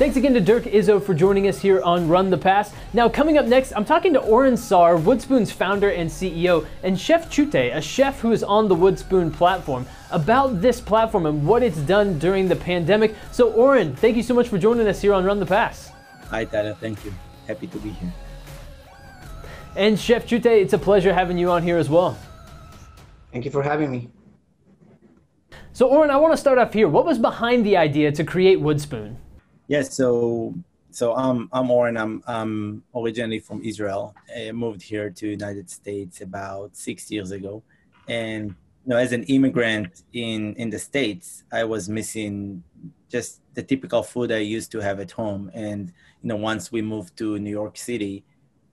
Thanks again to Dirk Izzo for joining us here on Run the Pass. Now, coming up next, I'm talking to Oren Saar, Woodspoon's founder and CEO, and Chef Chute, a chef who is on the Woodspoon platform, about this platform and what it's done during the pandemic. So, Oren, thank you so much for joining us here on Run the Pass. Hi, Tyler. Thank you. Happy to be here. And Chef Chute, it's a pleasure having you on here as well. Thank you for having me. So, Oren, I want to start off here. What was behind the idea to create Woodspoon? Yes, so so I'm I'm Oren. I'm I'm originally from Israel. I moved here to United States about six years ago, and you know, as an immigrant in in the states, I was missing just the typical food I used to have at home. And you know, once we moved to New York City,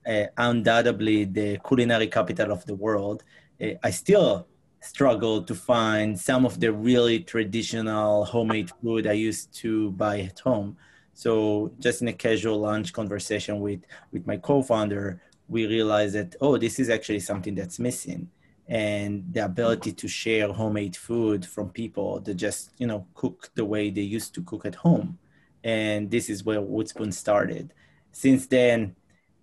uh, undoubtedly the culinary capital of the world, uh, I still struggle to find some of the really traditional homemade food I used to buy at home. So just in a casual lunch conversation with with my co-founder, we realized that oh, this is actually something that's missing, and the ability to share homemade food from people that just you know cook the way they used to cook at home, and this is where Woodspoon started. Since then,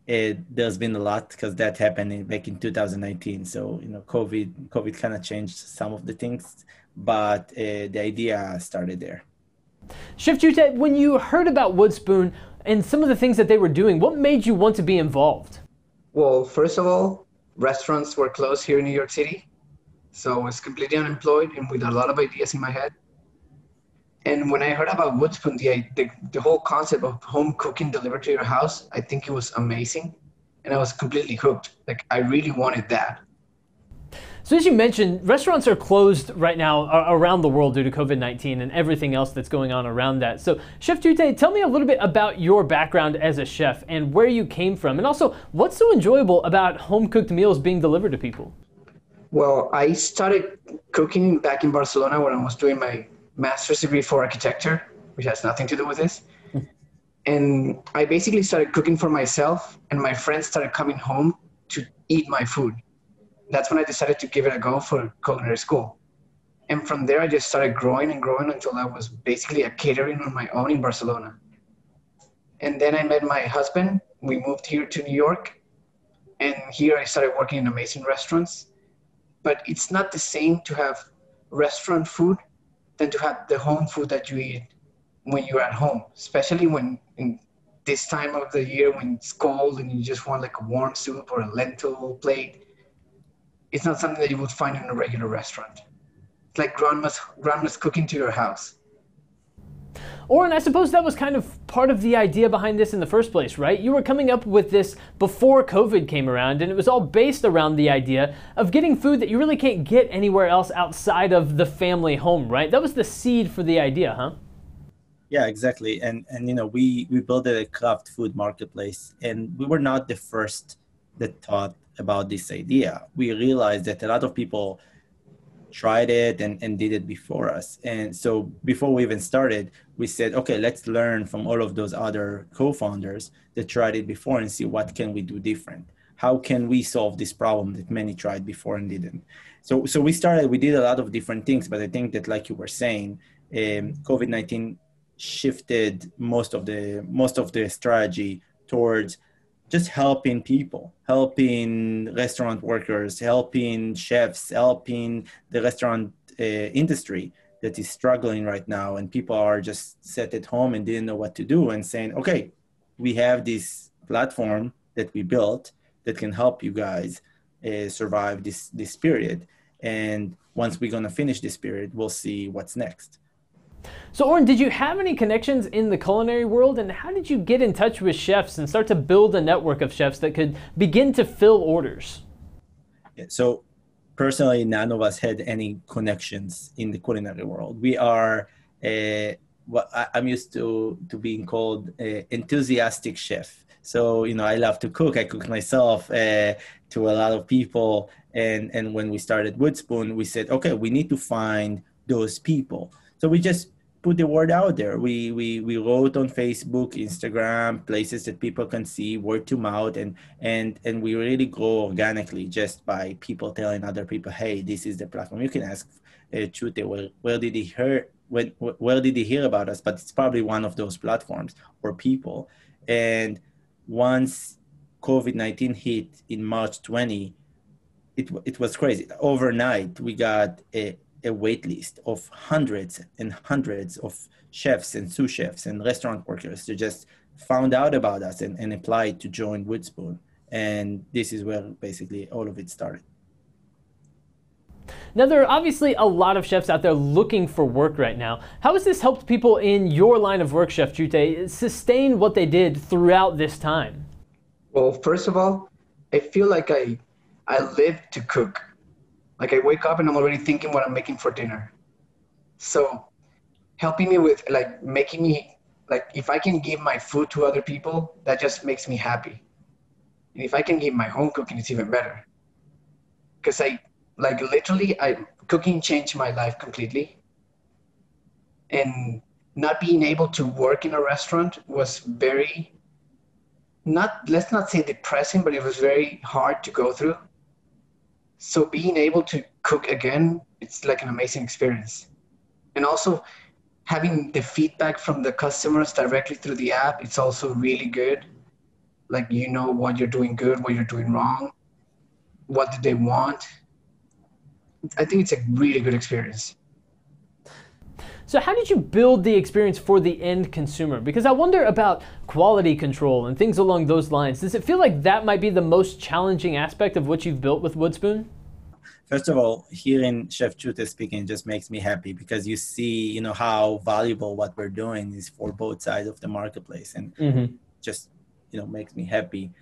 it, there's been a lot because that happened in, back in 2019. So you know, COVID COVID kind of changed some of the things, but uh, the idea started there. Chef Chute, when you heard about Woodspoon and some of the things that they were doing, what made you want to be involved? Well, first of all, restaurants were closed here in New York City. So I was completely unemployed and with a lot of ideas in my head. And when I heard about Woodspoon, the, the, the whole concept of home cooking delivered to your house, I think it was amazing. And I was completely hooked. Like, I really wanted that. So, as you mentioned, restaurants are closed right now around the world due to COVID 19 and everything else that's going on around that. So, Chef Chute, tell me a little bit about your background as a chef and where you came from, and also what's so enjoyable about home cooked meals being delivered to people? Well, I started cooking back in Barcelona when I was doing my master's degree for architecture, which has nothing to do with this. and I basically started cooking for myself, and my friends started coming home to eat my food that's when I decided to give it a go for culinary school. And from there, I just started growing and growing until I was basically a catering on my own in Barcelona. And then I met my husband. We moved here to New York. And here I started working in amazing restaurants. But it's not the same to have restaurant food than to have the home food that you eat when you're at home, especially when in this time of the year when it's cold and you just want like a warm soup or a lentil plate it's not something that you would find in a regular restaurant. It's like grandma's grandma's cooking to your house. Oren, I suppose that was kind of part of the idea behind this in the first place, right? You were coming up with this before COVID came around, and it was all based around the idea of getting food that you really can't get anywhere else outside of the family home, right? That was the seed for the idea, huh? Yeah, exactly. And and you know, we we built a craft food marketplace, and we were not the first that thought about this idea. We realized that a lot of people tried it and, and did it before us. And so before we even started, we said, okay, let's learn from all of those other co-founders that tried it before and see what can we do different. How can we solve this problem that many tried before and didn't? So, so we started, we did a lot of different things, but I think that like you were saying, um, COVID-19 shifted most of the, most of the strategy towards just helping people, helping restaurant workers, helping chefs, helping the restaurant uh, industry that is struggling right now. And people are just set at home and didn't know what to do and saying, okay, we have this platform that we built that can help you guys uh, survive this, this period. And once we're going to finish this period, we'll see what's next. So, Oren, did you have any connections in the culinary world, and how did you get in touch with chefs and start to build a network of chefs that could begin to fill orders? Yeah, so, personally, none of us had any connections in the culinary world. We are, uh, what I'm used to to being called enthusiastic chef. So, you know, I love to cook. I cook myself uh, to a lot of people. And and when we started Woodspoon, we said, okay, we need to find those people. So we just put the word out there. We, we, we wrote on Facebook, Instagram, places that people can see, word to mouth, and, and, and we really grow organically just by people telling other people, hey, this is the platform. You can ask uh, Chute, where, where did he hear when, where did he hear about us? But it's probably one of those platforms or people. And once COVID 19 hit in March 20, it, it was crazy. Overnight, we got a, a wait list of hundreds and hundreds of chefs and sous chefs and restaurant workers who just found out about us and, and applied to join Woodspoon. And this is where basically all of it started. Now, there are obviously a lot of chefs out there looking for work right now. How has this helped people in your line of work, Chef Chute, sustain what they did throughout this time? Well, first of all, I feel like I, I live to cook. Like I wake up and I'm already thinking what I'm making for dinner. So helping me with like making me like if I can give my food to other people, that just makes me happy. And if I can give my home cooking, it's even better. Because I like literally I cooking changed my life completely. And not being able to work in a restaurant was very not let's not say depressing, but it was very hard to go through. So being able to cook again, it's like an amazing experience. And also having the feedback from the customers directly through the app, it's also really good. Like you know what you're doing good, what you're doing wrong, what do they want. I think it's a really good experience. So, how did you build the experience for the end consumer? Because I wonder about quality control and things along those lines. Does it feel like that might be the most challenging aspect of what you've built with Woodspoon? First of all, hearing Chef Chute speaking just makes me happy because you see, you know, how valuable what we're doing is for both sides of the marketplace, and mm-hmm. just, you know, makes me happy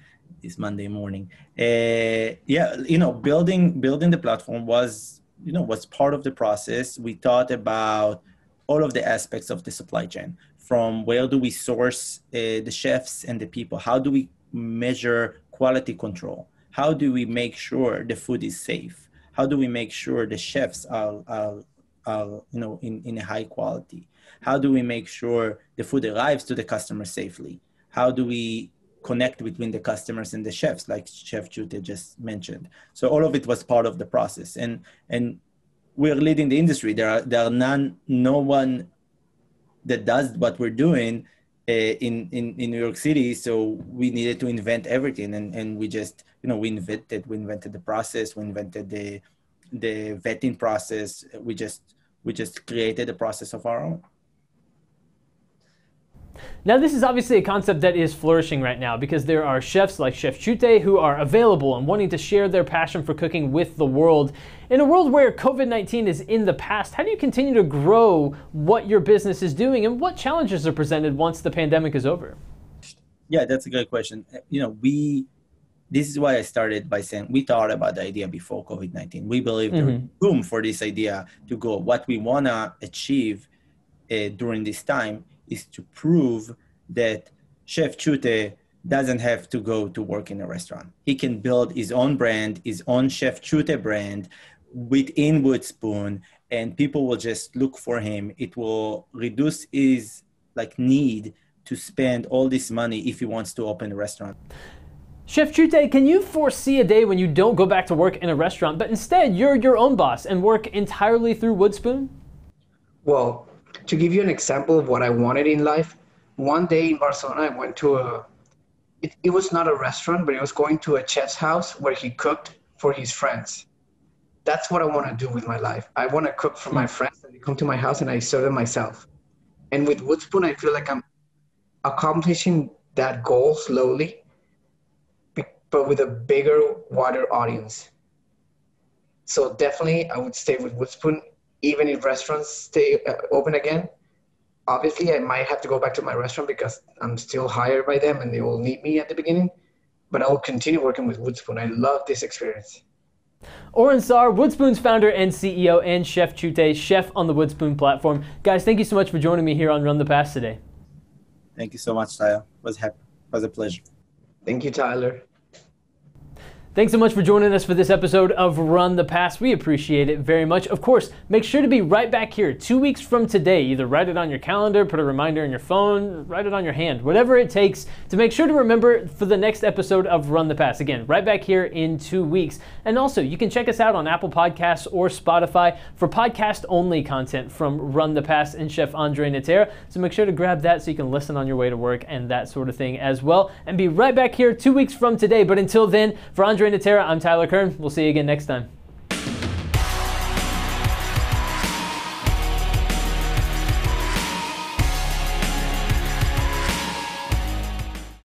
this Monday morning. Uh, yeah, you know, building building the platform was, you know, was part of the process. We thought about all of the aspects of the supply chain from where do we source uh, the chefs and the people how do we measure quality control how do we make sure the food is safe how do we make sure the chefs are, are, are you know in, in a high quality? How do we make sure the food arrives to the customer safely? How do we connect between the customers and the chefs like chef Chute just mentioned? So all of it was part of the process. And and we're leading the industry. There are there are none, no one that does what we're doing Uh, in, in in New York City. So we needed to invent everything, and and we just you know we invented we invented the process, we invented the the vetting process. We just we just created a process of our own. Now, this is obviously a concept that is flourishing right now because there are chefs like Chef Chute who are available and wanting to share their passion for cooking with the world. In a world where COVID 19 is in the past, how do you continue to grow what your business is doing and what challenges are presented once the pandemic is over? Yeah, that's a good question. You know, we this is why I started by saying we thought about the idea before COVID 19. We believe mm-hmm. there's room for this idea to go. What we want to achieve uh, during this time is to prove that Chef Chute doesn't have to go to work in a restaurant. He can build his own brand, his own Chef Chute brand within Woodspoon, and people will just look for him. It will reduce his like need to spend all this money if he wants to open a restaurant. Chef Chute, can you foresee a day when you don't go back to work in a restaurant, but instead you're your own boss and work entirely through Woodspoon? Well, to give you an example of what I wanted in life, one day in Barcelona, I went to a, it, it was not a restaurant, but it was going to a chef's house where he cooked for his friends. That's what I want to do with my life. I want to cook for my hmm. friends and they come to my house and I serve them myself. And with Woodspoon, I feel like I'm accomplishing that goal slowly, but with a bigger, wider audience. So definitely, I would stay with Woodspoon even if restaurants stay uh, open again, obviously I might have to go back to my restaurant because I'm still hired by them and they will need me at the beginning. But I will continue working with Woodspoon. I love this experience. Oren Saar, Woodspoon's founder and CEO, and Chef Chute, chef on the Woodspoon platform. Guys, thank you so much for joining me here on Run the Pass today. Thank you so much, Tyler. It was happy. It was a pleasure. Thank you, Tyler. Thanks so much for joining us for this episode of Run the Pass. We appreciate it very much. Of course, make sure to be right back here two weeks from today. Either write it on your calendar, put a reminder in your phone, write it on your hand, whatever it takes to make sure to remember for the next episode of Run the Pass. Again, right back here in two weeks. And also, you can check us out on Apple Podcasts or Spotify for podcast only content from Run the Pass and Chef Andre Natera. So make sure to grab that so you can listen on your way to work and that sort of thing as well. And be right back here two weeks from today. But until then, for Andre Natera, I'm Tyler Kern. We'll see you again next time.